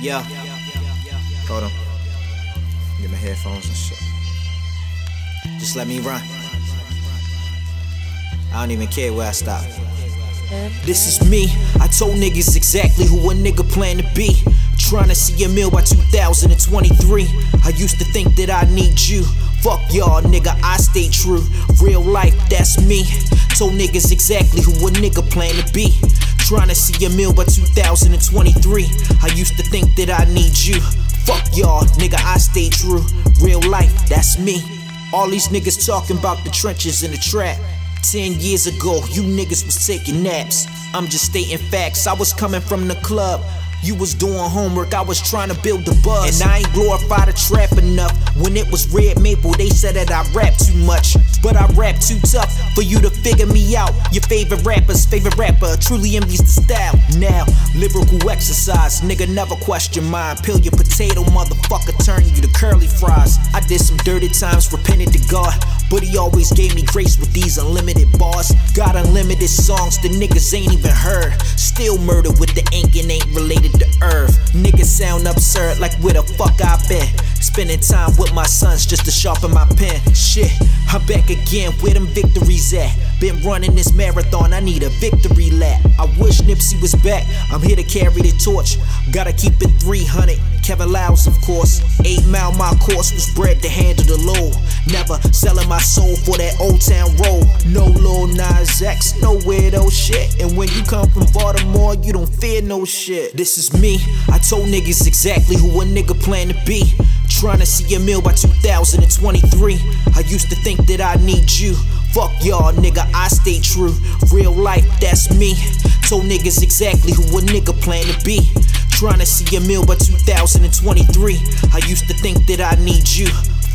Yeah. Hold on. Get my headphones and shit. Just let me run. I don't even care where I stop. This is me. I told niggas exactly who a nigga plan to be. Trying to see a meal by 2023. I used to think that I need you. Fuck y'all, nigga, I stay true. Real life, that's me. Told niggas exactly who a nigga plan to be. Trying to see a meal by 2023. I used to think that I need you. Fuck y'all, nigga, I stay true. Real life, that's me. All these niggas talking about the trenches and the trap. Ten years ago, you niggas was taking naps. I'm just stating facts. I was coming from the club. You was doing homework, I was trying to build the buzz. And I ain't glorify the trap enough. When it was Red Maple, they said that I rap too much. But I rap too tough for you to figure me out. Your favorite rapper's favorite rapper truly envies the style. Now, lyrical exercise, nigga, never question mine. Peel your potato, motherfucker, turn you to curly fries. I did some dirty times, repented to God. But he always gave me grace with these unlimited bars. Got unlimited songs the niggas ain't even heard. Still murder with the ink and ain't related sound absurd like where the fuck I been. Spending time with my sons just to sharpen my pen. Shit, I'm back again where them victories at. Been running this marathon, I need a victory lap. I wish Nipsey was back, I'm here to carry the torch. Gotta keep it 300. Kevin Liles, of course. Eight mile my course was bred to handle the load. Never selling my soul for that old town road. No Lil Nas X, no weirdo shit. And when you come from Baltimore, you don't fear no shit. This is me. I told niggas exactly who a nigga plan to be. Trying to see a meal by 2023. I used to think that I need you. Fuck y'all, nigga, I stay true. Real life, that's me. Told niggas exactly who a nigga plan to be. Trying to see a meal by 2023. I used to think that I need you.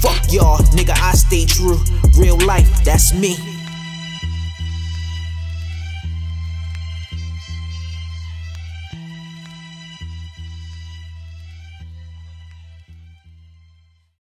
Fuck y'all, nigga, I stay true. Real life, that's me.